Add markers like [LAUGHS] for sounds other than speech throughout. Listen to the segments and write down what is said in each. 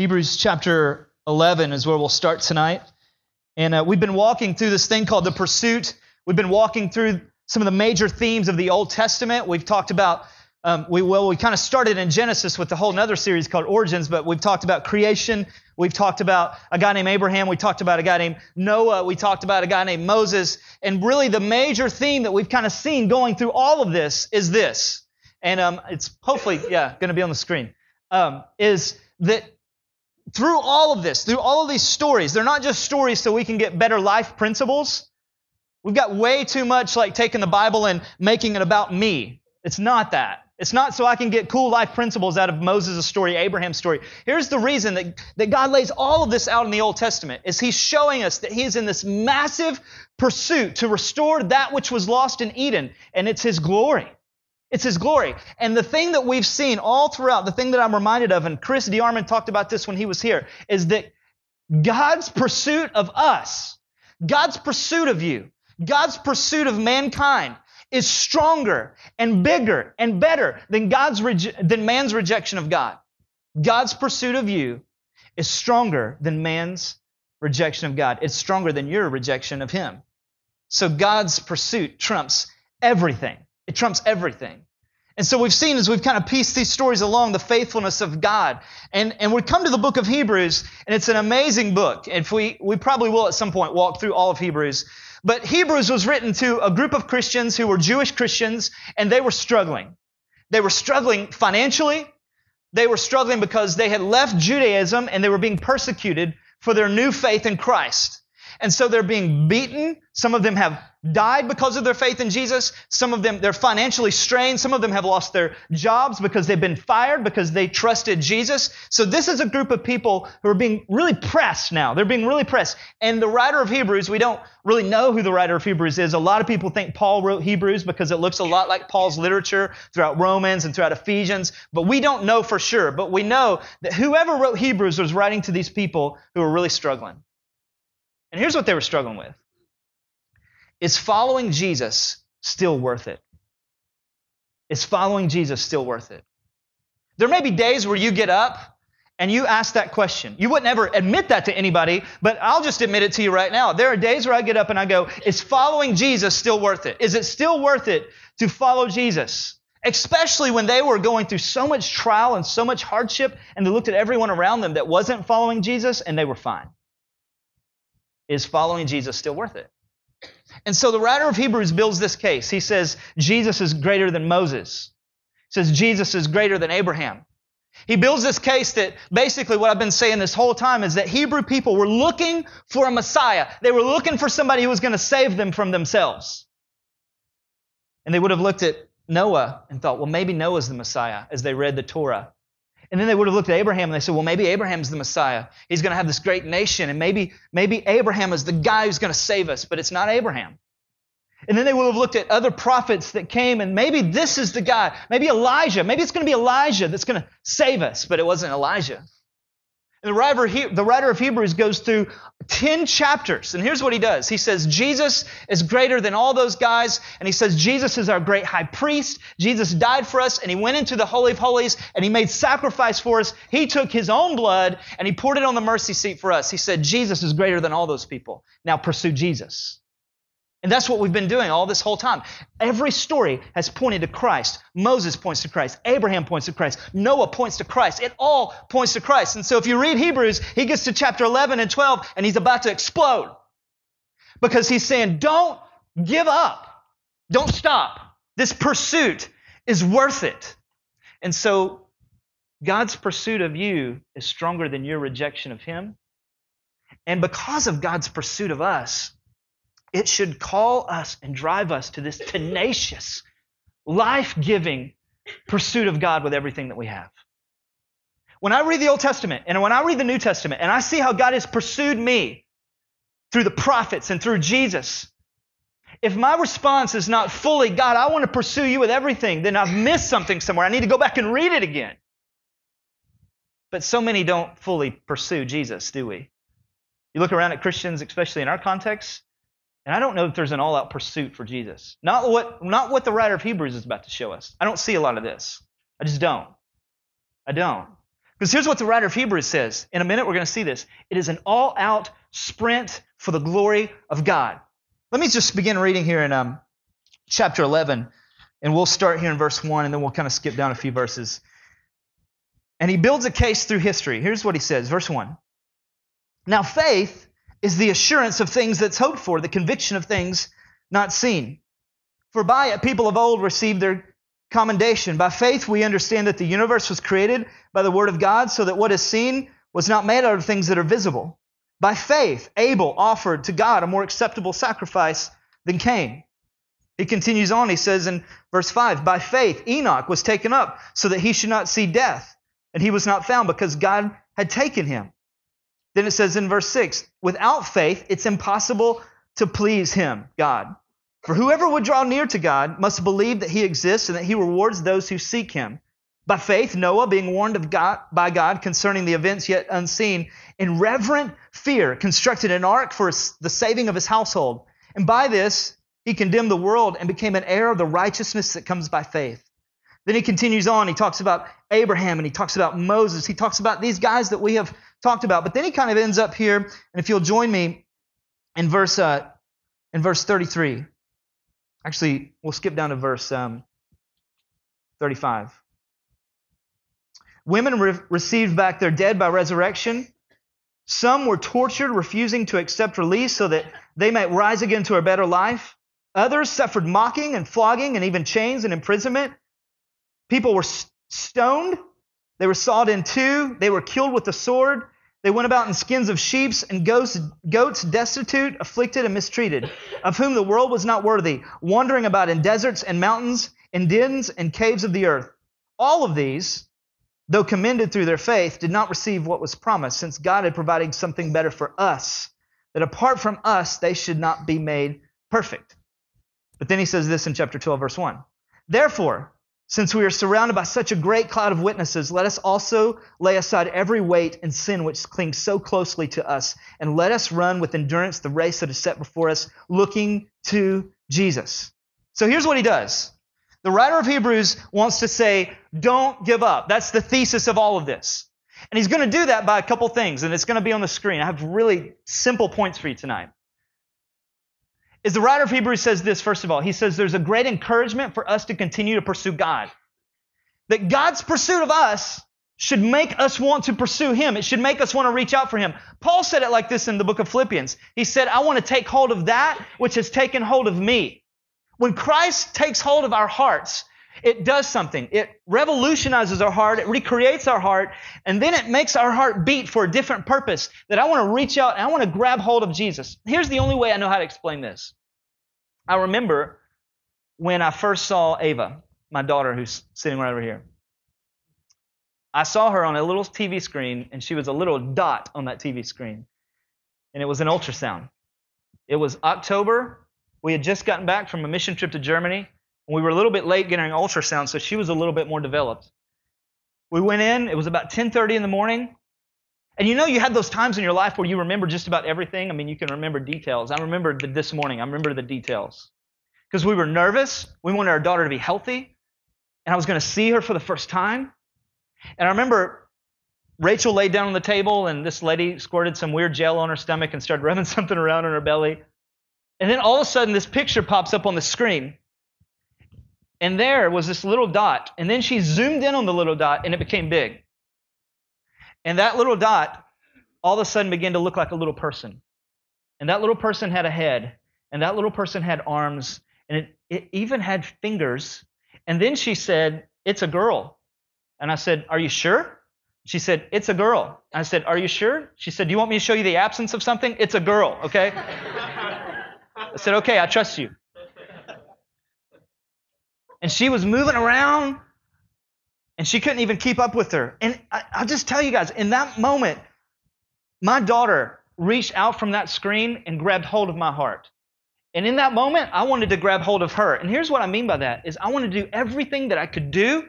Hebrews chapter 11 is where we'll start tonight. And uh, we've been walking through this thing called the pursuit. We've been walking through some of the major themes of the Old Testament. We've talked about, um, we, well, we kind of started in Genesis with a whole other series called Origins, but we've talked about creation. We've talked about a guy named Abraham. We talked about a guy named Noah. We talked about a guy named Moses. And really, the major theme that we've kind of seen going through all of this is this. And um, it's hopefully, yeah, going to be on the screen. Um, is that through all of this, through all of these stories, they're not just stories so we can get better life principles. We've got way too much like taking the Bible and making it about me. It's not that. It's not so I can get cool life principles out of Moses' story, Abraham's story. Here's the reason that, that God lays all of this out in the Old Testament is He's showing us that He is in this massive pursuit to restore that which was lost in Eden, and it's His glory. It's His glory. And the thing that we've seen all throughout, the thing that I'm reminded of, and Chris DeArmond talked about this when he was here, is that God's pursuit of us, God's pursuit of you, God's pursuit of mankind is stronger and bigger and better than God's than man's rejection of God. God's pursuit of you is stronger than man's rejection of God. It's stronger than your rejection of him. So God's pursuit trumps everything. It trumps everything. And so we've seen as we've kind of pieced these stories along the faithfulness of God. And, and we come to the book of Hebrews, and it's an amazing book. If we, we probably will at some point walk through all of Hebrews. But Hebrews was written to a group of Christians who were Jewish Christians, and they were struggling. They were struggling financially. They were struggling because they had left Judaism and they were being persecuted for their new faith in Christ. And so they're being beaten. Some of them have died because of their faith in Jesus. Some of them, they're financially strained. Some of them have lost their jobs because they've been fired because they trusted Jesus. So this is a group of people who are being really pressed now. They're being really pressed. And the writer of Hebrews, we don't really know who the writer of Hebrews is. A lot of people think Paul wrote Hebrews because it looks a lot like Paul's literature throughout Romans and throughout Ephesians. But we don't know for sure. But we know that whoever wrote Hebrews was writing to these people who were really struggling. And here's what they were struggling with Is following Jesus still worth it? Is following Jesus still worth it? There may be days where you get up and you ask that question. You wouldn't ever admit that to anybody, but I'll just admit it to you right now. There are days where I get up and I go, Is following Jesus still worth it? Is it still worth it to follow Jesus? Especially when they were going through so much trial and so much hardship, and they looked at everyone around them that wasn't following Jesus and they were fine is following Jesus still worth it? And so the writer of Hebrews builds this case. He says Jesus is greater than Moses. He says Jesus is greater than Abraham. He builds this case that basically what I've been saying this whole time is that Hebrew people were looking for a Messiah. They were looking for somebody who was going to save them from themselves. And they would have looked at Noah and thought, well, maybe Noah's the Messiah as they read the Torah. And then they would have looked at Abraham and they said, well, maybe Abraham's the Messiah. He's going to have this great nation. And maybe, maybe Abraham is the guy who's going to save us, but it's not Abraham. And then they would have looked at other prophets that came and maybe this is the guy. Maybe Elijah. Maybe it's going to be Elijah that's going to save us, but it wasn't Elijah. And the writer, the writer of Hebrews goes through 10 chapters, and here's what he does. He says, Jesus is greater than all those guys, and he says, Jesus is our great high priest. Jesus died for us, and he went into the Holy of Holies, and he made sacrifice for us. He took his own blood, and he poured it on the mercy seat for us. He said, Jesus is greater than all those people. Now pursue Jesus. And that's what we've been doing all this whole time. Every story has pointed to Christ. Moses points to Christ. Abraham points to Christ. Noah points to Christ. It all points to Christ. And so if you read Hebrews, he gets to chapter 11 and 12 and he's about to explode. Because he's saying, don't give up. Don't stop. This pursuit is worth it. And so God's pursuit of you is stronger than your rejection of him. And because of God's pursuit of us, it should call us and drive us to this tenacious, life giving pursuit of God with everything that we have. When I read the Old Testament and when I read the New Testament and I see how God has pursued me through the prophets and through Jesus, if my response is not fully, God, I want to pursue you with everything, then I've missed something somewhere. I need to go back and read it again. But so many don't fully pursue Jesus, do we? You look around at Christians, especially in our context, and I don't know if there's an all-out pursuit for Jesus. Not what, not what the writer of Hebrews is about to show us. I don't see a lot of this. I just don't. I don't. Because here's what the writer of Hebrews says. In a minute, we're going to see this. It is an all out sprint for the glory of God. Let me just begin reading here in um, chapter 11, and we'll start here in verse 1, and then we'll kind of skip down a few verses. And he builds a case through history. Here's what he says, verse 1. Now, faith is the assurance of things that's hoped for, the conviction of things not seen. For by it, people of old received their commendation. By faith, we understand that the universe was created by the Word of God, so that what is seen was not made out of things that are visible. By faith, Abel offered to God a more acceptable sacrifice than Cain. He continues on, he says in verse 5 By faith, Enoch was taken up so that he should not see death, and he was not found because God had taken him. Then it says in verse 6 Without faith, it's impossible to please him, God. For whoever would draw near to God must believe that he exists and that he rewards those who seek him. By faith, Noah, being warned of God, by God concerning the events yet unseen, in reverent fear constructed an ark for the saving of his household. And by this, he condemned the world and became an heir of the righteousness that comes by faith. Then he continues on. He talks about Abraham and he talks about Moses. He talks about these guys that we have talked about. But then he kind of ends up here, and if you'll join me in verse uh, in verse 33. Actually, we'll skip down to verse um, 35. Women re- received back their dead by resurrection. Some were tortured, refusing to accept release so that they might rise again to a better life. Others suffered mocking and flogging and even chains and imprisonment. People were stoned. They were sawed in two. They were killed with the sword. They went about in skins of sheep and goats, goats, destitute, afflicted, and mistreated, of whom the world was not worthy, wandering about in deserts and mountains, in dens and caves of the earth. All of these, though commended through their faith, did not receive what was promised, since God had provided something better for us, that apart from us, they should not be made perfect. But then he says this in chapter 12, verse 1. Therefore, since we are surrounded by such a great cloud of witnesses, let us also lay aside every weight and sin which clings so closely to us, and let us run with endurance the race that is set before us, looking to Jesus. So here's what he does. The writer of Hebrews wants to say, don't give up. That's the thesis of all of this. And he's going to do that by a couple things, and it's going to be on the screen. I have really simple points for you tonight is the writer of Hebrews says this, first of all. He says there's a great encouragement for us to continue to pursue God. That God's pursuit of us should make us want to pursue Him. It should make us want to reach out for Him. Paul said it like this in the book of Philippians. He said, I want to take hold of that which has taken hold of me. When Christ takes hold of our hearts, it does something. It revolutionizes our heart, it recreates our heart, and then it makes our heart beat for a different purpose. That I want to reach out and I want to grab hold of Jesus. Here's the only way I know how to explain this. I remember when I first saw Ava, my daughter who's sitting right over here. I saw her on a little TV screen, and she was a little dot on that TV screen. And it was an ultrasound. It was October. We had just gotten back from a mission trip to Germany. We were a little bit late getting ultrasound, so she was a little bit more developed. We went in, it was about 10:30 in the morning. And you know you had those times in your life where you remember just about everything. I mean, you can remember details. I remember the, this morning, I remember the details. Because we were nervous. We wanted our daughter to be healthy. And I was going to see her for the first time. And I remember Rachel laid down on the table, and this lady squirted some weird gel on her stomach and started [LAUGHS] rubbing something around in her belly. And then all of a sudden, this picture pops up on the screen. And there was this little dot. And then she zoomed in on the little dot and it became big. And that little dot all of a sudden began to look like a little person. And that little person had a head. And that little person had arms. And it, it even had fingers. And then she said, It's a girl. And I said, Are you sure? She said, It's a girl. I said, Are you sure? She said, Do you want me to show you the absence of something? It's a girl, okay? [LAUGHS] I said, Okay, I trust you and she was moving around and she couldn't even keep up with her. And I, will just tell you guys, in that moment, my daughter reached out from that screen and grabbed hold of my heart. And in that moment, I wanted to grab hold of her. And here's what I mean by that is I wanted to do everything that I could do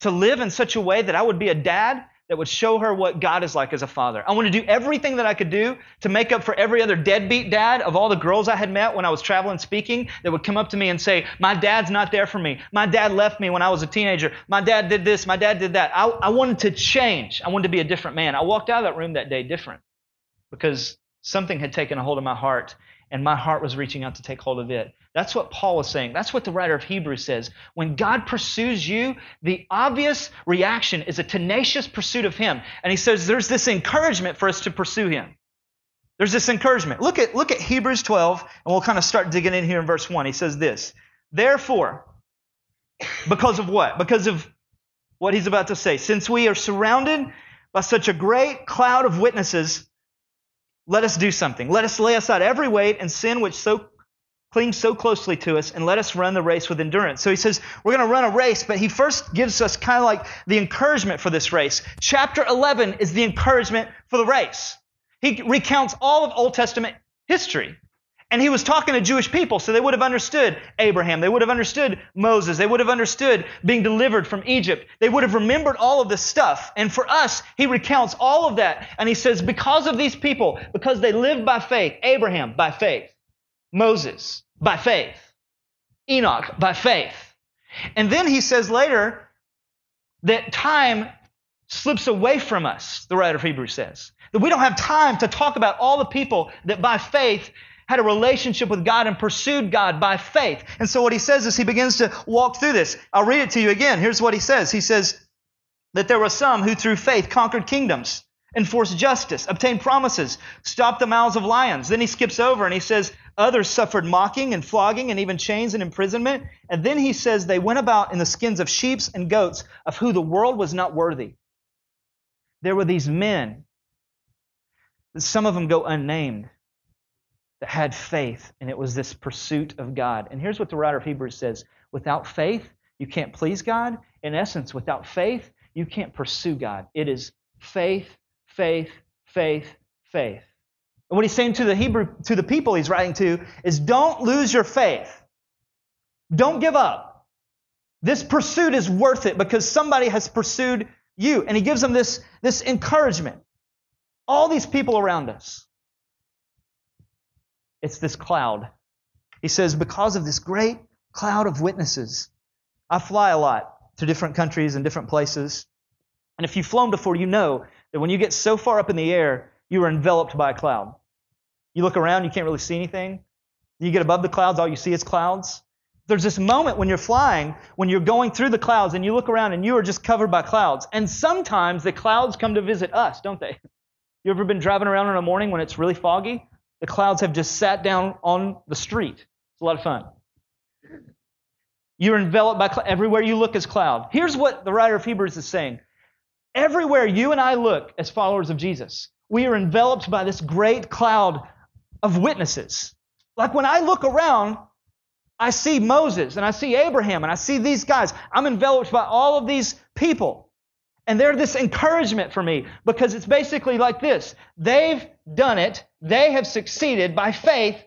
to live in such a way that I would be a dad that would show her what God is like as a father. I wanted to do everything that I could do to make up for every other deadbeat dad of all the girls I had met when I was traveling speaking that would come up to me and say, My dad's not there for me. My dad left me when I was a teenager. My dad did this. My dad did that. I, I wanted to change. I wanted to be a different man. I walked out of that room that day different because something had taken a hold of my heart and my heart was reaching out to take hold of it. That's what Paul is saying. That's what the writer of Hebrews says. When God pursues you, the obvious reaction is a tenacious pursuit of Him. And he says there's this encouragement for us to pursue Him. There's this encouragement. Look at, look at Hebrews 12, and we'll kind of start digging in here in verse 1. He says this Therefore, because of what? Because of what he's about to say. Since we are surrounded by such a great cloud of witnesses, let us do something. Let us lay aside every weight and sin which so clings so closely to us and let us run the race with endurance. So he says, we're going to run a race, but he first gives us kind of like the encouragement for this race. Chapter 11 is the encouragement for the race. He recounts all of Old Testament history. And he was talking to Jewish people, so they would have understood Abraham. They would have understood Moses. They would have understood being delivered from Egypt. They would have remembered all of this stuff. And for us, he recounts all of that. And he says, because of these people, because they lived by faith, Abraham by faith, Moses, by faith. Enoch by faith. And then he says later that time slips away from us, the writer of Hebrews says. That we don't have time to talk about all the people that by faith had a relationship with God and pursued God by faith. And so what he says is he begins to walk through this. I'll read it to you again. Here's what he says. He says that there were some who through faith conquered kingdoms, enforced justice, obtained promises, stopped the mouths of lions. Then he skips over and he says, Others suffered mocking and flogging and even chains and imprisonment. And then he says they went about in the skins of sheep and goats, of who the world was not worthy. There were these men, some of them go unnamed, that had faith, and it was this pursuit of God. And here's what the writer of Hebrews says without faith, you can't please God. In essence, without faith, you can't pursue God. It is faith, faith, faith, faith. And what he's saying to the Hebrew, to the people he's writing to, is don't lose your faith. Don't give up. This pursuit is worth it because somebody has pursued you. And he gives them this, this encouragement. All these people around us. It's this cloud. He says, because of this great cloud of witnesses, I fly a lot to different countries and different places. And if you've flown before, you know that when you get so far up in the air, you are enveloped by a cloud. You look around, you can't really see anything. You get above the clouds, all you see is clouds. There's this moment when you're flying, when you're going through the clouds, and you look around and you are just covered by clouds. And sometimes the clouds come to visit us, don't they? [LAUGHS] You ever been driving around in a morning when it's really foggy? The clouds have just sat down on the street. It's a lot of fun. You're enveloped by cloud. Everywhere you look is cloud. Here's what the writer of Hebrews is saying. Everywhere you and I look as followers of Jesus, we are enveloped by this great cloud of witnesses. Like when I look around, I see Moses and I see Abraham and I see these guys. I'm enveloped by all of these people. And they're this encouragement for me because it's basically like this they've done it, they have succeeded by faith.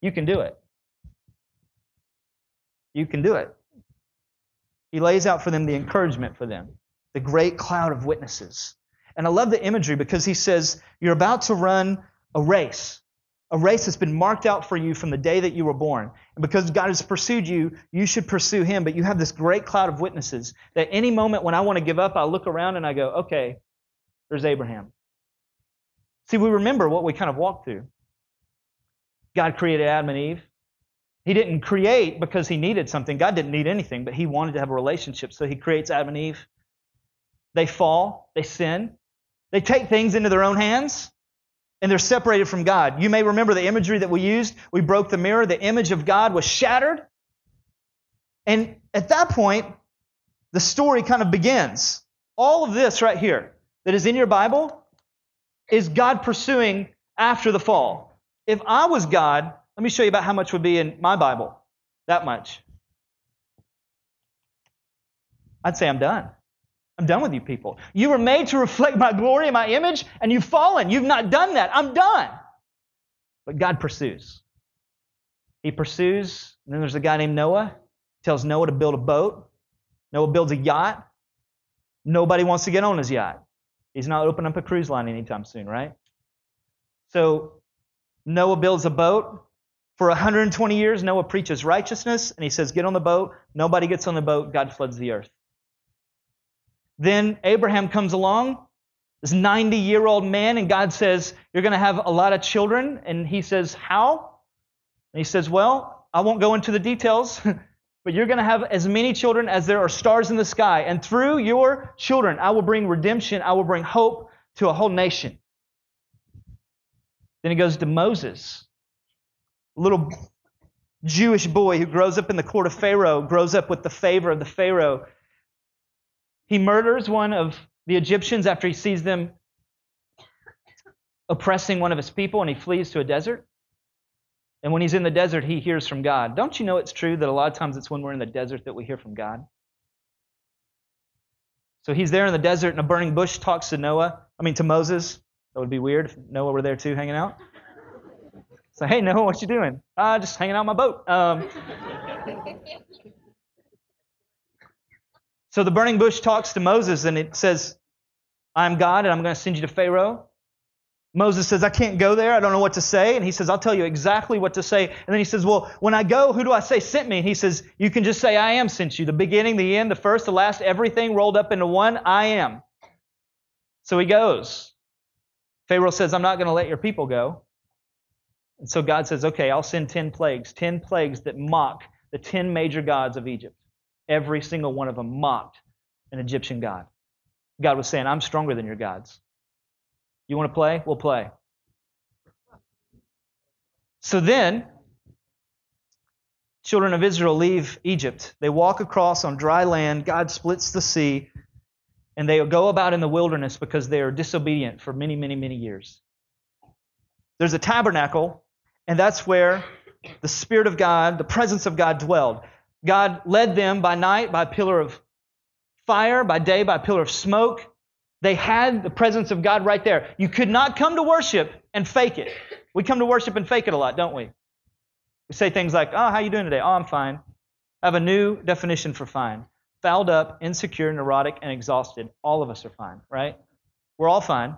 You can do it. You can do it. He lays out for them the encouragement for them, the great cloud of witnesses. And I love the imagery because he says, You're about to run a race. A race that's been marked out for you from the day that you were born. And because God has pursued you, you should pursue Him. But you have this great cloud of witnesses that any moment when I want to give up, I look around and I go, okay, there's Abraham. See, we remember what we kind of walked through. God created Adam and Eve. He didn't create because He needed something. God didn't need anything, but He wanted to have a relationship. So He creates Adam and Eve. They fall, they sin, they take things into their own hands and they're separated from God. You may remember the imagery that we used. We broke the mirror, the image of God was shattered. And at that point, the story kind of begins. All of this right here that is in your Bible is God pursuing after the fall. If I was God, let me show you about how much would be in my Bible. That much. I'd say I'm done. I'm done with you people. You were made to reflect my glory and my image, and you've fallen. You've not done that. I'm done. But God pursues. He pursues, and then there's a guy named Noah. He tells Noah to build a boat. Noah builds a yacht. Nobody wants to get on his yacht. He's not opening up a cruise line anytime soon, right? So Noah builds a boat. For 120 years, Noah preaches righteousness, and he says, Get on the boat. Nobody gets on the boat. God floods the earth. Then Abraham comes along, this 90 year old man, and God says, You're going to have a lot of children. And he says, How? And he says, Well, I won't go into the details, [LAUGHS] but you're going to have as many children as there are stars in the sky. And through your children, I will bring redemption, I will bring hope to a whole nation. Then he goes to Moses, a little Jewish boy who grows up in the court of Pharaoh, grows up with the favor of the Pharaoh. He murders one of the Egyptians after he sees them oppressing one of his people and he flees to a desert. And when he's in the desert, he hears from God. Don't you know it's true that a lot of times it's when we're in the desert that we hear from God? So he's there in the desert, and a burning bush talks to Noah. I mean, to Moses. That would be weird if Noah were there too, hanging out. So, hey, Noah, what you doing? Uh, just hanging out on my boat. Um, so the burning bush talks to Moses, and it says, I'm God, and I'm going to send you to Pharaoh. Moses says, I can't go there. I don't know what to say. And he says, I'll tell you exactly what to say. And then he says, Well, when I go, who do I say sent me? And he says, You can just say, I am sent you. The beginning, the end, the first, the last, everything rolled up into one. I am. So he goes. Pharaoh says, I'm not going to let your people go. And so God says, Okay, I'll send 10 plagues, 10 plagues that mock the 10 major gods of Egypt. Every single one of them mocked an Egyptian god. God was saying, I'm stronger than your gods. You want to play? We'll play. So then, children of Israel leave Egypt. They walk across on dry land. God splits the sea, and they go about in the wilderness because they are disobedient for many, many, many years. There's a tabernacle, and that's where the Spirit of God, the presence of God dwelled. God led them by night by a pillar of fire, by day by a pillar of smoke. They had the presence of God right there. You could not come to worship and fake it. We come to worship and fake it a lot, don't we? We say things like, "Oh, how you doing today? Oh, I'm fine." I have a new definition for fine. Fouled up, insecure, neurotic, and exhausted. All of us are fine, right? We're all fine.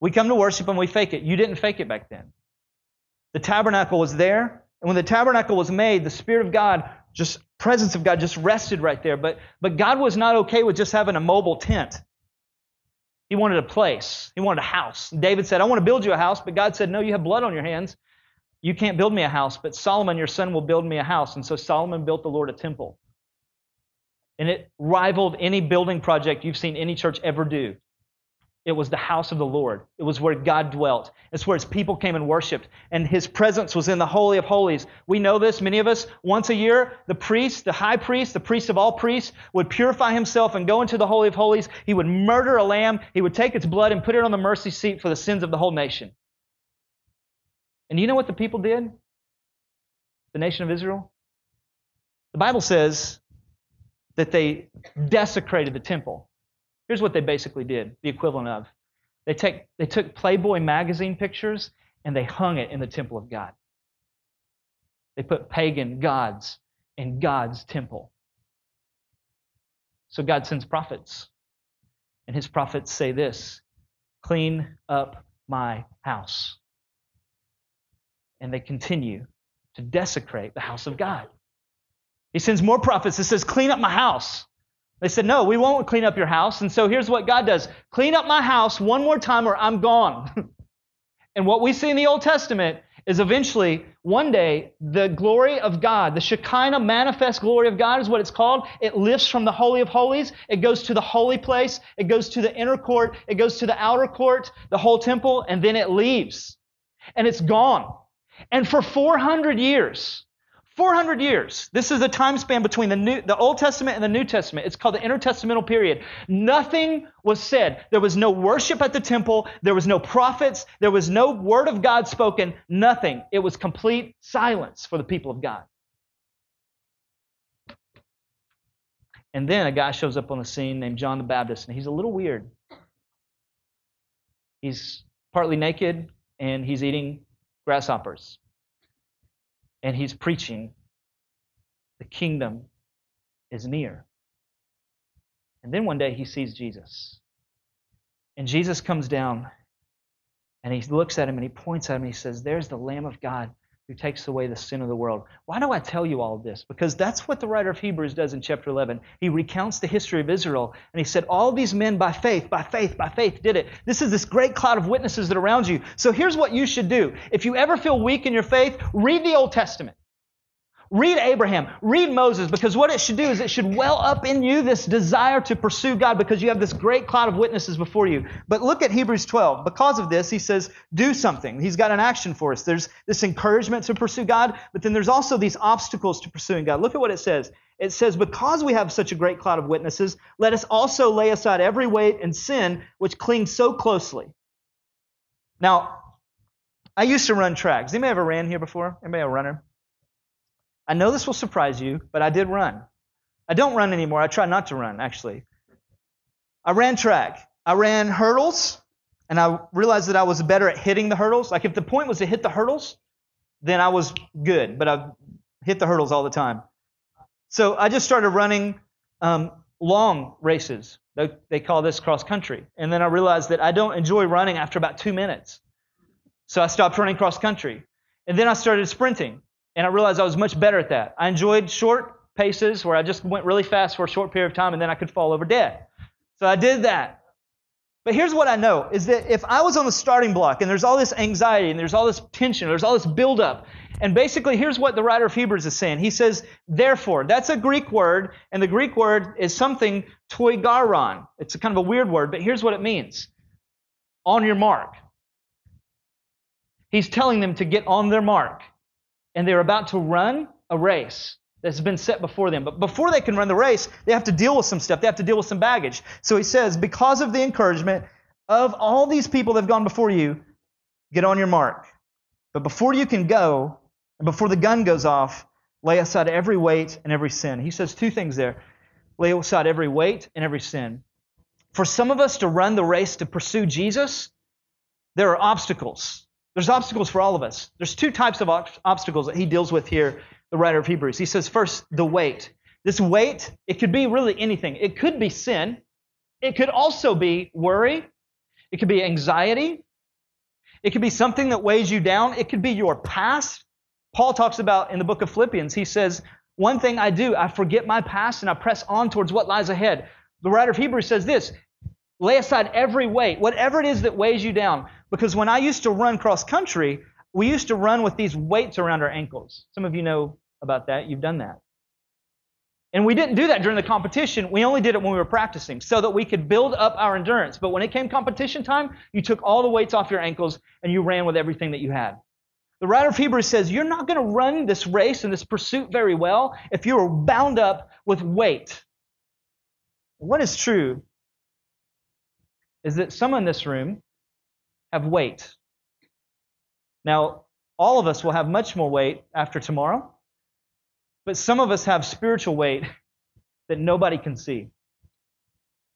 We come to worship and we fake it. You didn't fake it back then. The tabernacle was there, and when the tabernacle was made, the Spirit of God just presence of God just rested right there. But, but God was not okay with just having a mobile tent. He wanted a place. He wanted a house. David said, I want to build you a house, but God said, No, you have blood on your hands. You can't build me a house, but Solomon, your son, will build me a house. And so Solomon built the Lord a temple. And it rivaled any building project you've seen any church ever do. It was the house of the Lord. It was where God dwelt. It's where his people came and worshiped. And his presence was in the Holy of Holies. We know this, many of us. Once a year, the priest, the high priest, the priest of all priests, would purify himself and go into the Holy of Holies. He would murder a lamb. He would take its blood and put it on the mercy seat for the sins of the whole nation. And you know what the people did? The nation of Israel? The Bible says that they desecrated the temple. Here's what they basically did, the equivalent of. They, take, they took Playboy magazine pictures and they hung it in the temple of God. They put pagan gods in God's temple. So God sends prophets. And his prophets say this clean up my house. And they continue to desecrate the house of God. He sends more prophets that says, clean up my house. They said, No, we won't clean up your house. And so here's what God does clean up my house one more time or I'm gone. [LAUGHS] and what we see in the Old Testament is eventually, one day, the glory of God, the Shekinah manifest glory of God is what it's called. It lifts from the Holy of Holies. It goes to the holy place. It goes to the inner court. It goes to the outer court, the whole temple, and then it leaves. And it's gone. And for 400 years, 400 years. This is the time span between the, New, the Old Testament and the New Testament. It's called the intertestamental period. Nothing was said. There was no worship at the temple. There was no prophets. There was no word of God spoken. Nothing. It was complete silence for the people of God. And then a guy shows up on the scene named John the Baptist, and he's a little weird. He's partly naked, and he's eating grasshoppers and he's preaching the kingdom is near. And then one day he sees Jesus. And Jesus comes down and he looks at him and he points at him and he says, There's the Lamb of God who takes away the sin of the world. Why do I tell you all this? Because that's what the writer of Hebrews does in chapter 11. He recounts the history of Israel, and he said, All these men by faith, by faith, by faith did it. This is this great cloud of witnesses that are around you. So here's what you should do. If you ever feel weak in your faith, read the Old Testament. Read Abraham, read Moses, because what it should do is it should well up in you this desire to pursue God because you have this great cloud of witnesses before you. But look at Hebrews 12. Because of this, he says, do something. He's got an action for us. There's this encouragement to pursue God, but then there's also these obstacles to pursuing God. Look at what it says. It says, Because we have such a great cloud of witnesses, let us also lay aside every weight and sin which clings so closely. Now, I used to run tracks. Anybody ever ran here before? Anybody a runner? I know this will surprise you, but I did run. I don't run anymore. I try not to run, actually. I ran track. I ran hurdles, and I realized that I was better at hitting the hurdles. Like if the point was to hit the hurdles, then I was good, but I hit the hurdles all the time. So I just started running um, long races. They, they call this cross country. And then I realized that I don't enjoy running after about two minutes. So I stopped running cross country. And then I started sprinting. And I realized I was much better at that. I enjoyed short paces where I just went really fast for a short period of time and then I could fall over dead. So I did that. But here's what I know is that if I was on the starting block and there's all this anxiety and there's all this tension, there's all this buildup, and basically here's what the writer of Hebrews is saying. He says, therefore, that's a Greek word, and the Greek word is something toigaron. It's a kind of a weird word, but here's what it means. On your mark. He's telling them to get on their mark and they're about to run a race that's been set before them. But before they can run the race, they have to deal with some stuff. They have to deal with some baggage. So he says, because of the encouragement of all these people that have gone before you, get on your mark. But before you can go, and before the gun goes off, lay aside every weight and every sin. He says two things there lay aside every weight and every sin. For some of us to run the race to pursue Jesus, there are obstacles. There's obstacles for all of us. There's two types of obstacles that he deals with here, the writer of Hebrews. He says, first, the weight. This weight, it could be really anything. It could be sin. It could also be worry. It could be anxiety. It could be something that weighs you down. It could be your past. Paul talks about in the book of Philippians, he says, One thing I do, I forget my past and I press on towards what lies ahead. The writer of Hebrews says this lay aside every weight, whatever it is that weighs you down. Because when I used to run cross country, we used to run with these weights around our ankles. Some of you know about that. You've done that. And we didn't do that during the competition. We only did it when we were practicing so that we could build up our endurance. But when it came competition time, you took all the weights off your ankles and you ran with everything that you had. The writer of Hebrews says you're not going to run this race and this pursuit very well if you are bound up with weight. What is true is that some in this room have weight. Now, all of us will have much more weight after tomorrow, but some of us have spiritual weight that nobody can see.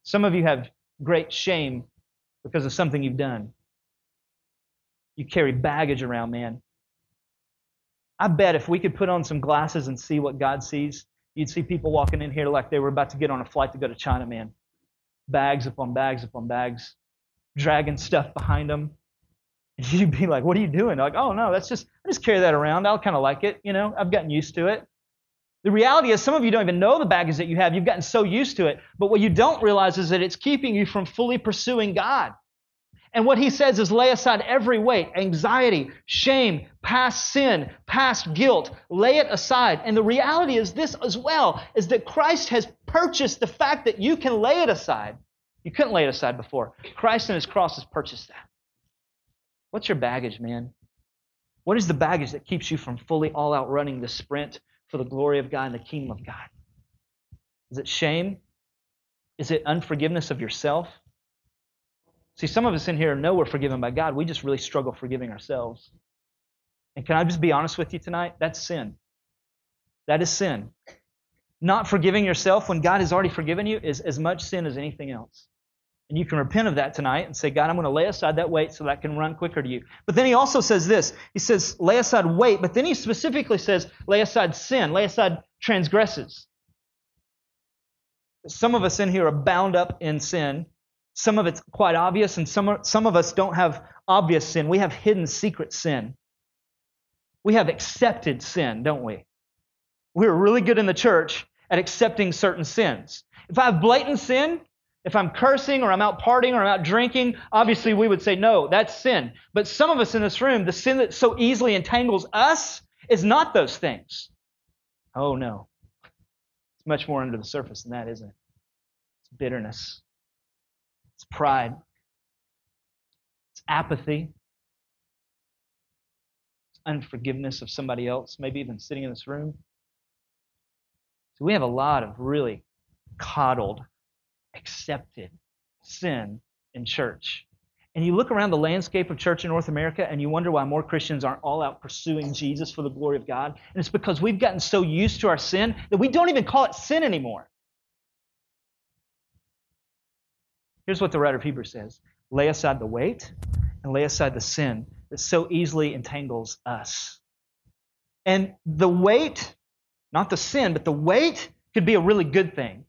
Some of you have great shame because of something you've done. You carry baggage around, man. I bet if we could put on some glasses and see what God sees, you'd see people walking in here like they were about to get on a flight to go to China, man. Bags upon bags upon bags, dragging stuff behind them. And [LAUGHS] you'd be like, what are you doing? They're like, oh no, that's just I just carry that around. I'll kind of like it, you know. I've gotten used to it. The reality is some of you don't even know the baggage that you have. You've gotten so used to it. But what you don't realize is that it's keeping you from fully pursuing God. And what he says is lay aside every weight, anxiety, shame, past sin, past guilt. Lay it aside. And the reality is this as well, is that Christ has purchased the fact that you can lay it aside. You couldn't lay it aside before. Christ and his cross has purchased that. What's your baggage, man? What is the baggage that keeps you from fully all out running the sprint for the glory of God and the kingdom of God? Is it shame? Is it unforgiveness of yourself? See, some of us in here know we're forgiven by God. We just really struggle forgiving ourselves. And can I just be honest with you tonight? That's sin. That is sin. Not forgiving yourself when God has already forgiven you is as much sin as anything else. And you can repent of that tonight and say, God, I'm going to lay aside that weight so that I can run quicker to you. But then he also says this He says, lay aside weight, but then he specifically says, lay aside sin, lay aside transgresses. some of us in here are bound up in sin. Some of it's quite obvious, and some, some of us don't have obvious sin. We have hidden secret sin. We have accepted sin, don't we? We're really good in the church at accepting certain sins. If I have blatant sin, if I'm cursing or I'm out partying or I'm out drinking, obviously we would say, no, that's sin. But some of us in this room, the sin that so easily entangles us is not those things. Oh, no. It's much more under the surface than that, isn't it? It's bitterness, it's pride, it's apathy, it's unforgiveness of somebody else, maybe even sitting in this room. So we have a lot of really coddled accepted sin in church. And you look around the landscape of church in North America and you wonder why more Christians aren't all out pursuing Jesus for the glory of God. And it's because we've gotten so used to our sin that we don't even call it sin anymore. Here's what the writer of Hebrews says lay aside the weight and lay aside the sin that so easily entangles us. And the weight, not the sin, but the weight could be a really good thing.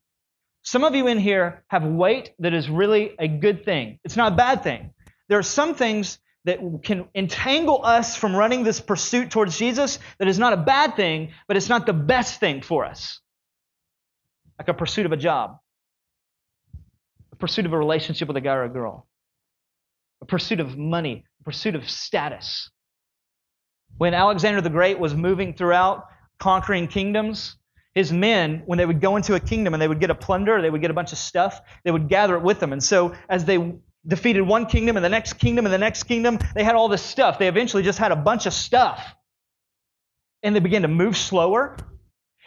Some of you in here have weight that is really a good thing. It's not a bad thing. There are some things that can entangle us from running this pursuit towards Jesus that is not a bad thing, but it's not the best thing for us. Like a pursuit of a job, a pursuit of a relationship with a guy or a girl, a pursuit of money, a pursuit of status. When Alexander the Great was moving throughout, conquering kingdoms, his men, when they would go into a kingdom and they would get a plunder, they would get a bunch of stuff, they would gather it with them. And so as they defeated one kingdom and the next kingdom and the next kingdom, they had all this stuff. They eventually just had a bunch of stuff. And they began to move slower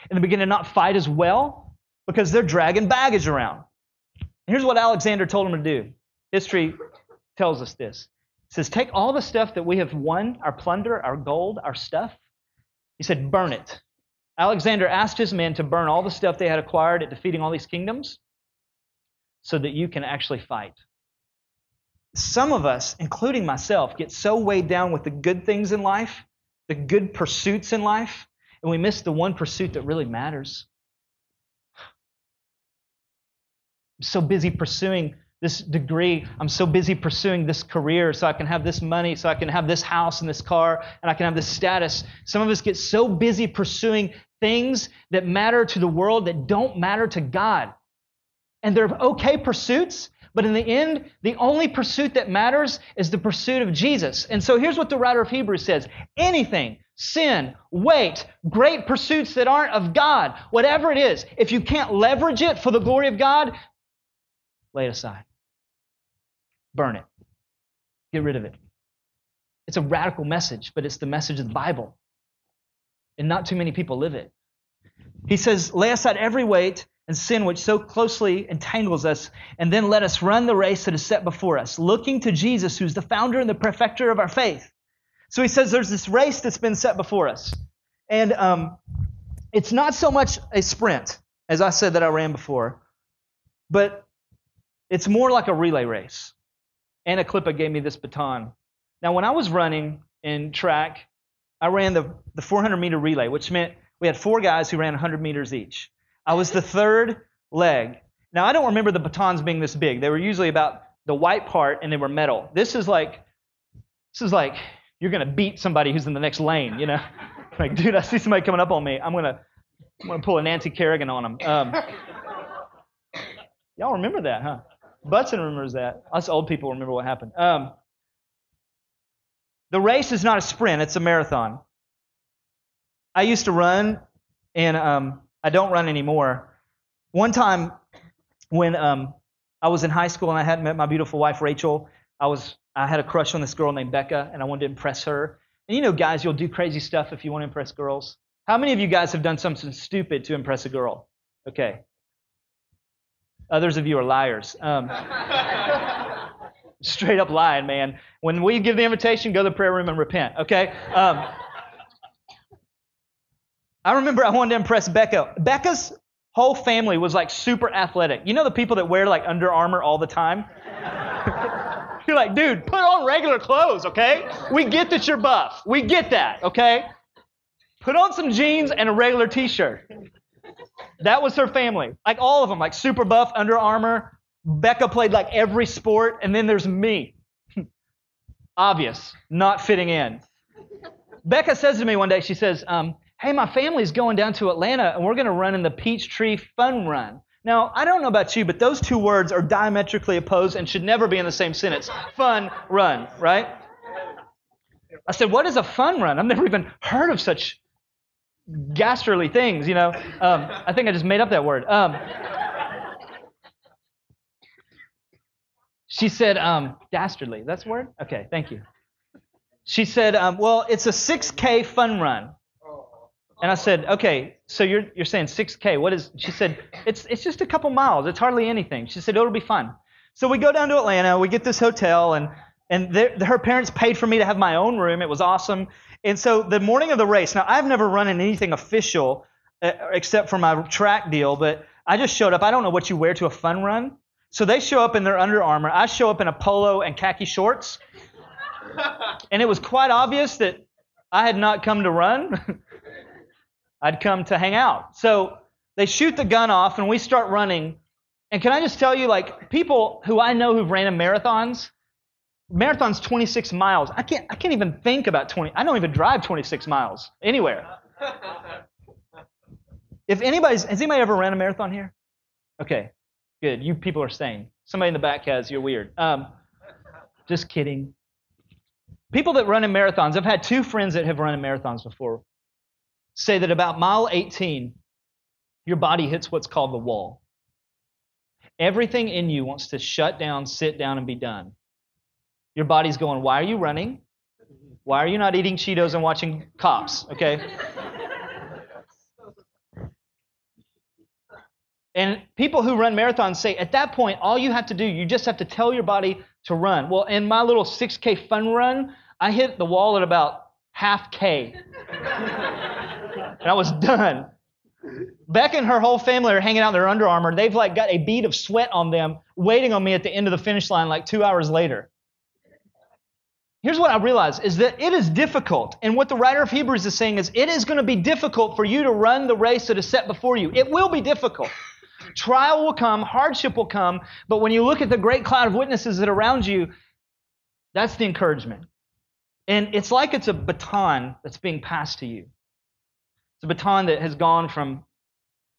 and they began to not fight as well because they're dragging baggage around. And here's what Alexander told them to do. History tells us this. It says, Take all the stuff that we have won, our plunder, our gold, our stuff. He said, Burn it. Alexander asked his men to burn all the stuff they had acquired at defeating all these kingdoms so that you can actually fight. Some of us, including myself, get so weighed down with the good things in life, the good pursuits in life, and we miss the one pursuit that really matters. I'm so busy pursuing this degree. I'm so busy pursuing this career so I can have this money, so I can have this house and this car, and I can have this status. Some of us get so busy pursuing things that matter to the world that don't matter to God. And they're okay pursuits, but in the end, the only pursuit that matters is the pursuit of Jesus. And so here's what the writer of Hebrews says anything, sin, weight, great pursuits that aren't of God, whatever it is, if you can't leverage it for the glory of God, lay it aside. Burn it. Get rid of it. It's a radical message, but it's the message of the Bible and not too many people live it. He says, Lay aside every weight and sin which so closely entangles us, and then let us run the race that is set before us, looking to Jesus, who's the founder and the perfecter of our faith. So he says there's this race that's been set before us. And um, it's not so much a sprint, as I said that I ran before, but it's more like a relay race. Anna Klippa gave me this baton. Now, when I was running in track, I ran the, the 400 meter relay, which meant we had four guys who ran 100 meters each. I was the third leg. Now, I don't remember the batons being this big. They were usually about the white part and they were metal. This is like, this is like, you're going to beat somebody who's in the next lane, you know? [LAUGHS] like, dude, I see somebody coming up on me. I'm going to, I'm to pull a Nancy Kerrigan on them. Um, [LAUGHS] y'all remember that, huh? Butson remembers that. Us old people remember what happened. Um, the race is not a sprint, it's a marathon. I used to run, and um, I don't run anymore. One time when um, I was in high school and I hadn't met my beautiful wife, Rachel, I, was, I had a crush on this girl named Becca, and I wanted to impress her. And you know, guys, you'll do crazy stuff if you want to impress girls. How many of you guys have done something stupid to impress a girl? Okay. Others of you are liars. Um, [LAUGHS] straight up lying, man. When we give the invitation, go to the prayer room and repent, okay? Um, I remember I wanted to impress Becca. Becca's whole family was like super athletic. You know the people that wear like Under Armour all the time? [LAUGHS] you're like, dude, put on regular clothes, okay? We get that you're buff. We get that, okay? Put on some jeans and a regular t shirt. That was her family. Like all of them, like super buff, Under Armour. Becca played like every sport, and then there's me. [LAUGHS] Obvious, not fitting in. Becca says to me one day, she says, um, Hey, my family's going down to Atlanta, and we're going to run in the Peachtree Fun Run. Now, I don't know about you, but those two words are diametrically opposed and should never be in the same sentence. Fun run, right? I said, What is a fun run? I've never even heard of such ghastly things, you know. Um, I think I just made up that word. Um, she said, um, dastardly. That's the word? Okay, thank you. She said, um, well, it's a 6K fun run. And I said, okay, so you're, you're saying 6K. What is, she said, it's, it's just a couple miles. It's hardly anything. She said, it'll be fun. So we go down to Atlanta. We get this hotel, and, and her parents paid for me to have my own room. It was awesome. And so the morning of the race, now I've never run in anything official uh, except for my track deal, but I just showed up. I don't know what you wear to a fun run. So they show up in their Under Armour. I show up in a polo and khaki shorts. and it was quite obvious that I had not come to run. [LAUGHS] I'd come to hang out. So they shoot the gun off and we start running. And can I just tell you, like, people who I know who've ran in marathons, marathon's 26 miles. I can't, I can't even think about 20. I don't even drive 26 miles anywhere. [LAUGHS] if anybody's, has anybody ever ran a marathon here? Okay, good. You people are sane. Somebody in the back has. You're weird. Um, just kidding. People that run in marathons, I've had two friends that have run in marathons before, say that about mile 18, your body hits what's called the wall. Everything in you wants to shut down, sit down, and be done. Your body's going, Why are you running? Why are you not eating Cheetos and watching cops? Okay? And people who run marathons say at that point, all you have to do, you just have to tell your body to run. Well, in my little 6K fun run, I hit the wall at about half K. [LAUGHS] and I was done. Beck and her whole family are hanging out in their Under Armour. They've like got a bead of sweat on them, waiting on me at the end of the finish line like two hours later. Here's what I realize is that it is difficult. And what the writer of Hebrews is saying is it is going to be difficult for you to run the race that is set before you. It will be difficult. Trial will come, hardship will come, but when you look at the great cloud of witnesses that are around you, that's the encouragement. And it's like it's a baton that's being passed to you. It's a baton that has gone from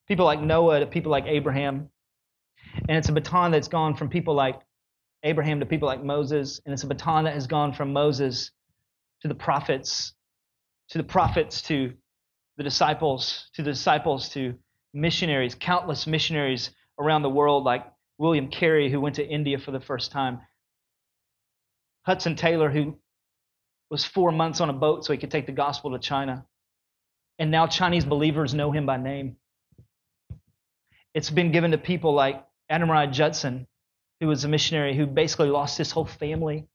people like Noah to people like Abraham. And it's a baton that's gone from people like Abraham to people like Moses. And it's a baton that has gone from Moses to the prophets, to the prophets to the disciples, to the disciples to missionaries, countless missionaries around the world, like William Carey, who went to India for the first time, Hudson Taylor, who was four months on a boat so he could take the gospel to China. And now Chinese believers know him by name. It's been given to people like Adoniram Judson, who was a missionary who basically lost his whole family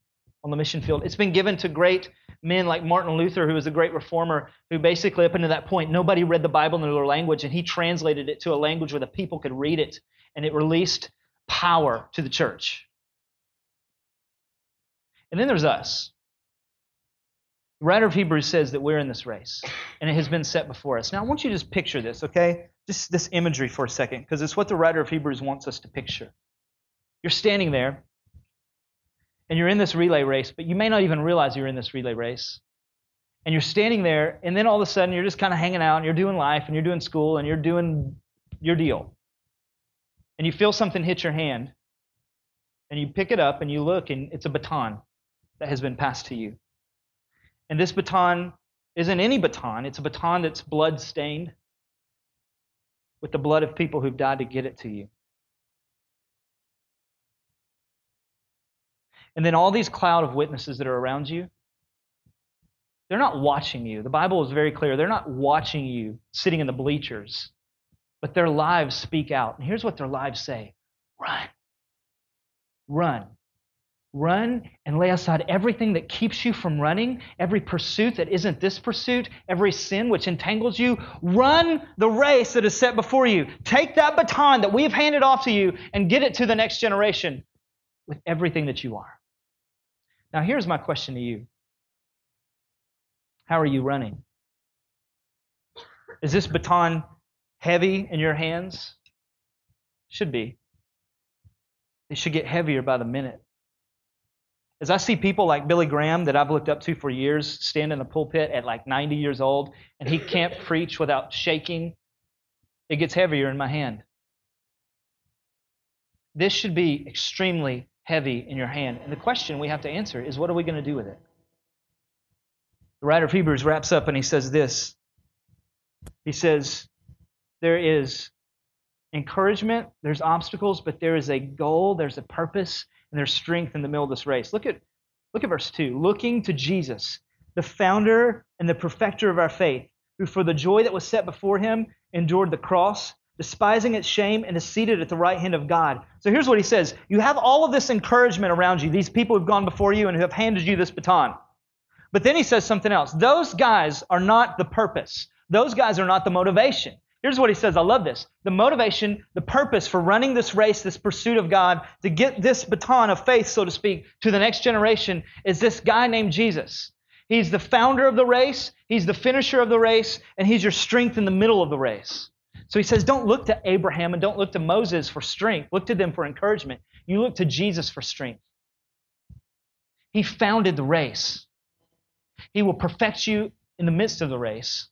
on the mission field. It's been given to great men like Martin Luther, who was a great reformer, who basically, up until that point, nobody read the Bible in their language, and he translated it to a language where the people could read it, and it released power to the church. And then there's us. The writer of Hebrews says that we're in this race, and it has been set before us. Now, I want you to just picture this, okay? Just this imagery for a second, because it's what the writer of Hebrews wants us to picture. You're standing there, and you're in this relay race, but you may not even realize you're in this relay race. And you're standing there, and then all of a sudden you're just kind of hanging out, and you're doing life, and you're doing school, and you're doing your deal. And you feel something hit your hand, and you pick it up, and you look, and it's a baton that has been passed to you. And this baton isn't any baton, it's a baton that's blood stained with the blood of people who've died to get it to you. And then all these cloud of witnesses that are around you, they're not watching you. The Bible is very clear. They're not watching you sitting in the bleachers, but their lives speak out. And here's what their lives say run. Run. Run and lay aside everything that keeps you from running, every pursuit that isn't this pursuit, every sin which entangles you. Run the race that is set before you. Take that baton that we have handed off to you and get it to the next generation with everything that you are. Now, here's my question to you How are you running? Is this baton heavy in your hands? Should be. It should get heavier by the minute. As I see people like Billy Graham that I've looked up to for years stand in the pulpit at like 90 years old and he can't [LAUGHS] preach without shaking, it gets heavier in my hand. This should be extremely heavy in your hand. And the question we have to answer is what are we going to do with it? The writer of Hebrews wraps up and he says this. He says, There is encouragement, there's obstacles, but there is a goal, there's a purpose, and there's strength in the middle of this race. Look at, look at verse 2. Looking to Jesus, the founder and the perfecter of our faith, who for the joy that was set before him endured the cross, despising its shame, and is seated at the right hand of God. So here's what he says You have all of this encouragement around you, these people who've gone before you and who have handed you this baton. But then he says something else. Those guys are not the purpose, those guys are not the motivation. Here's what he says. I love this. The motivation, the purpose for running this race, this pursuit of God, to get this baton of faith, so to speak, to the next generation is this guy named Jesus. He's the founder of the race, he's the finisher of the race, and he's your strength in the middle of the race. So he says, don't look to Abraham and don't look to Moses for strength. Look to them for encouragement. You look to Jesus for strength. He founded the race. He will perfect you in the midst of the race.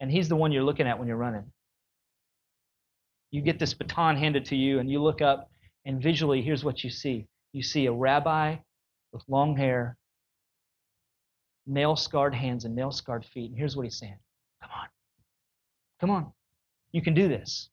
And He's the one you're looking at when you're running. You get this baton handed to you, and you look up, and visually, here's what you see you see a rabbi with long hair, nail scarred hands, and nail scarred feet. And here's what he's saying Come on. Come on. You can do this.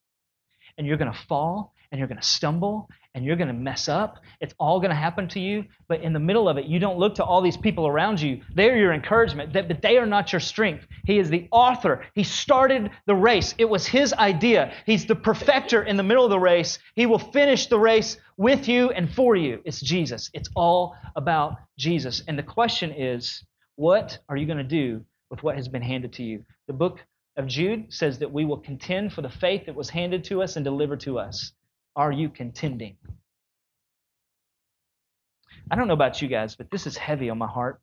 And you're going to fall, and you're going to stumble, and you're going to mess up. It's all going to happen to you. But in the middle of it, you don't look to all these people around you. They're your encouragement, but they are not your strength. He is the author. He started the race, it was his idea. He's the perfecter in the middle of the race. He will finish the race with you and for you. It's Jesus. It's all about Jesus. And the question is, what are you going to do with what has been handed to you? The book of Jude says that we will contend for the faith that was handed to us and delivered to us. Are you contending? I don't know about you guys, but this is heavy on my heart.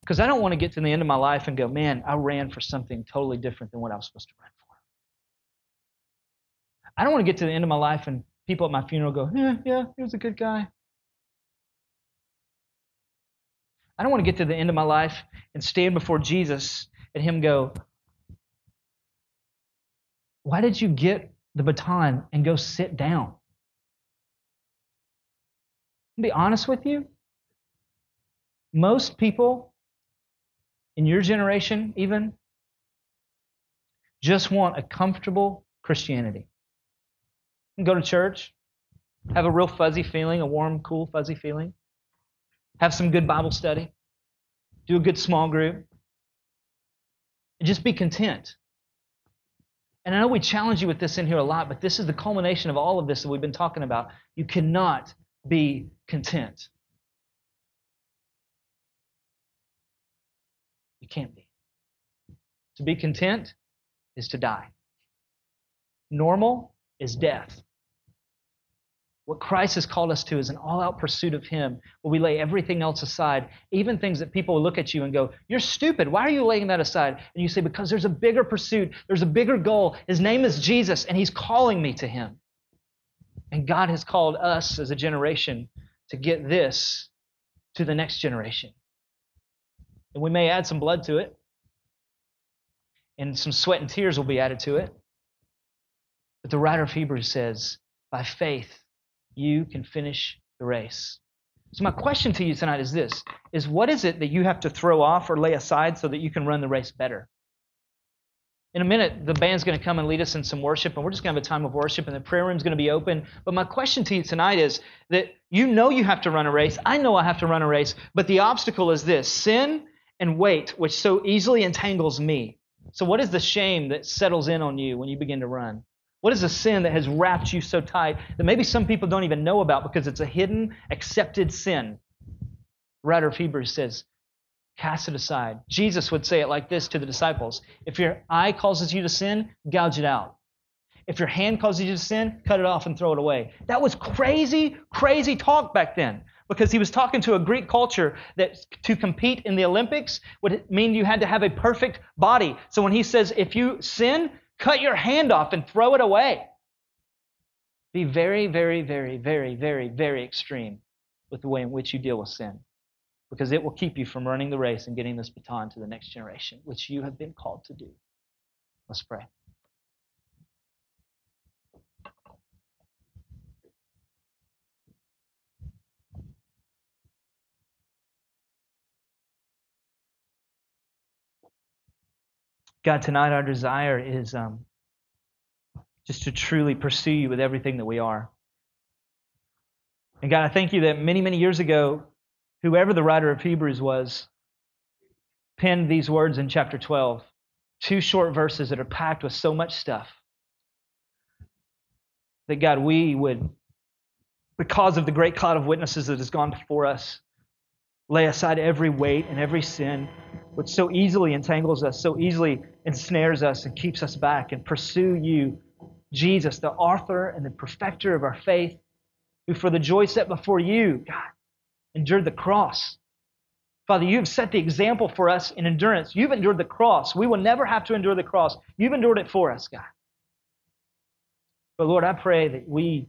Because I don't want to get to the end of my life and go, man, I ran for something totally different than what I was supposed to run for. I don't want to get to the end of my life and people at my funeral go, yeah, yeah, he was a good guy. I don't want to get to the end of my life and stand before Jesus and him go, Why did you get the baton and go sit down. I'll be honest with you. Most people in your generation, even, just want a comfortable Christianity. Go to church, have a real fuzzy feeling, a warm, cool, fuzzy feeling, have some good Bible study, do a good small group, and just be content. And I know we challenge you with this in here a lot, but this is the culmination of all of this that we've been talking about. You cannot be content. You can't be. To be content is to die. Normal is death. What Christ has called us to is an all out pursuit of Him, where we lay everything else aside, even things that people look at you and go, You're stupid. Why are you laying that aside? And you say, Because there's a bigger pursuit, there's a bigger goal. His name is Jesus, and He's calling me to Him. And God has called us as a generation to get this to the next generation. And we may add some blood to it, and some sweat and tears will be added to it. But the writer of Hebrews says, By faith, you can finish the race. So my question to you tonight is this is what is it that you have to throw off or lay aside so that you can run the race better? In a minute, the band's going to come and lead us in some worship, and we're just going to have a time of worship, and the prayer room's going to be open. But my question to you tonight is that you know you have to run a race. I know I have to run a race, but the obstacle is this sin and weight, which so easily entangles me. So, what is the shame that settles in on you when you begin to run? What is a sin that has wrapped you so tight that maybe some people don't even know about because it's a hidden, accepted sin? The writer of Hebrews says, cast it aside. Jesus would say it like this to the disciples If your eye causes you to sin, gouge it out. If your hand causes you to sin, cut it off and throw it away. That was crazy, crazy talk back then. because he was talking to a Greek culture that to compete in the Olympics would mean you had to have a perfect body. So when he says, if you sin, cut your hand off and throw it away. Be very, very, very, very, very, very extreme with the way in which you deal with sin because it will keep you from running the race and getting this baton to the next generation, which you have been called to do. Let's pray. God, tonight our desire is um, just to truly pursue you with everything that we are. And God, I thank you that many, many years ago, whoever the writer of Hebrews was, penned these words in chapter 12. Two short verses that are packed with so much stuff. That God, we would, because of the great cloud of witnesses that has gone before us, lay aside every weight and every sin which so easily entangles us, so easily ensnares us and keeps us back, and pursue you, Jesus, the author and the perfecter of our faith, who for the joy set before you, God, endured the cross. Father, you have set the example for us in endurance. You've endured the cross. We will never have to endure the cross. You've endured it for us, God. But Lord, I pray that we,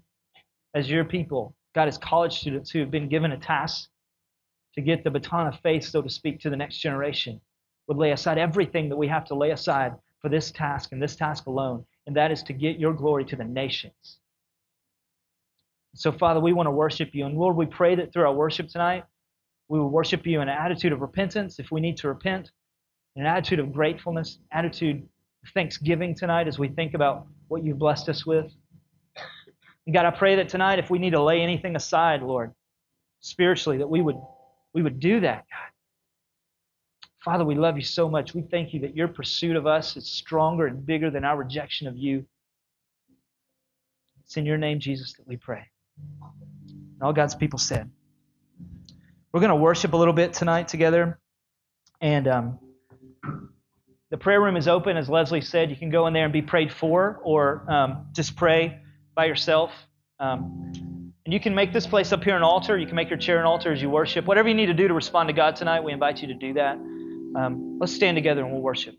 as your people, God, as college students who have been given a task to get the baton of faith, so to speak, to the next generation, would lay aside everything that we have to lay aside for this task and this task alone, and that is to get your glory to the nations. So, Father, we want to worship you. And Lord, we pray that through our worship tonight, we will worship you in an attitude of repentance if we need to repent, an attitude of gratefulness, attitude of thanksgiving tonight as we think about what you've blessed us with. And God, I pray that tonight, if we need to lay anything aside, Lord, spiritually, that we would we would do that, God. Father, we love you so much. We thank you that your pursuit of us is stronger and bigger than our rejection of you. It's in your name, Jesus, that we pray. And all God's people said. We're going to worship a little bit tonight together. And um, the prayer room is open, as Leslie said. You can go in there and be prayed for, or um, just pray by yourself. Um, and you can make this place up here an altar. You can make your chair an altar as you worship. Whatever you need to do to respond to God tonight, we invite you to do that. Um, let's stand together and we'll worship.